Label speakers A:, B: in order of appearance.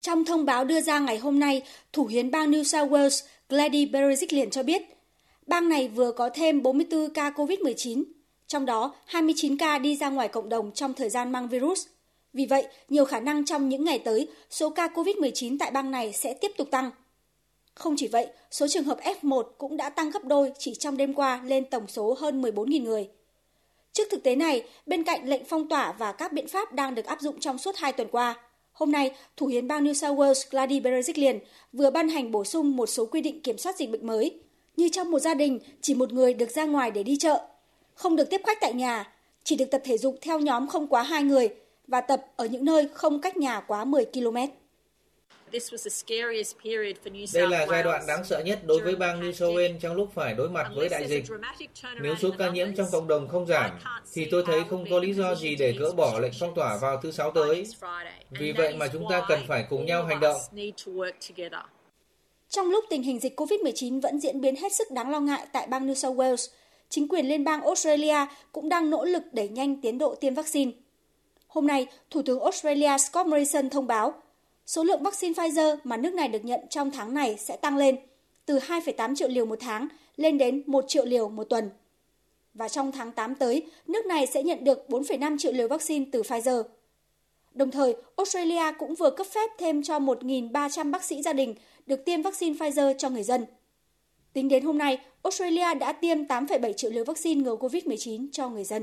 A: Trong thông báo đưa ra ngày hôm nay, thủ hiến bang New South Wales Gladys Berejiklian cho biết, bang này vừa có thêm 44 ca COVID-19, trong đó 29 ca đi ra ngoài cộng đồng trong thời gian mang virus. Vì vậy, nhiều khả năng trong những ngày tới, số ca COVID-19 tại bang này sẽ tiếp tục tăng. Không chỉ vậy, số trường hợp F1 cũng đã tăng gấp đôi chỉ trong đêm qua lên tổng số hơn 14.000 người. Trước thực tế này, bên cạnh lệnh phong tỏa và các biện pháp đang được áp dụng trong suốt 2 tuần qua, hôm nay, Thủ hiến bang New South Wales Gladys Berejiklian vừa ban hành bổ sung một số quy định kiểm soát dịch bệnh mới, như trong một gia đình chỉ một người được ra ngoài để đi chợ, không được tiếp khách tại nhà, chỉ được tập thể dục theo nhóm không quá hai người và tập ở những nơi không cách nhà quá 10 km.
B: Đây là giai đoạn đáng sợ nhất đối với bang New South Wales trong lúc phải đối mặt với đại dịch. Nếu số ca nhiễm trong cộng đồng không giảm, thì tôi thấy không có lý do gì để gỡ bỏ lệnh phong tỏa vào thứ Sáu tới. Vì vậy mà chúng ta cần phải cùng nhau hành động.
A: Trong lúc tình hình dịch COVID-19 vẫn diễn biến hết sức đáng lo ngại tại bang New South Wales, chính quyền liên bang Australia cũng đang nỗ lực đẩy nhanh tiến độ tiêm vaccine. Hôm nay, Thủ tướng Australia Scott Morrison thông báo số lượng vaccine Pfizer mà nước này được nhận trong tháng này sẽ tăng lên từ 2,8 triệu liều một tháng lên đến 1 triệu liều một tuần. Và trong tháng 8 tới, nước này sẽ nhận được 4,5 triệu liều vaccine từ Pfizer. Đồng thời, Australia cũng vừa cấp phép thêm cho 1.300 bác sĩ gia đình được tiêm vaccine Pfizer cho người dân. Tính đến hôm nay, Australia đã tiêm 8,7 triệu liều vaccine ngừa COVID-19 cho người dân.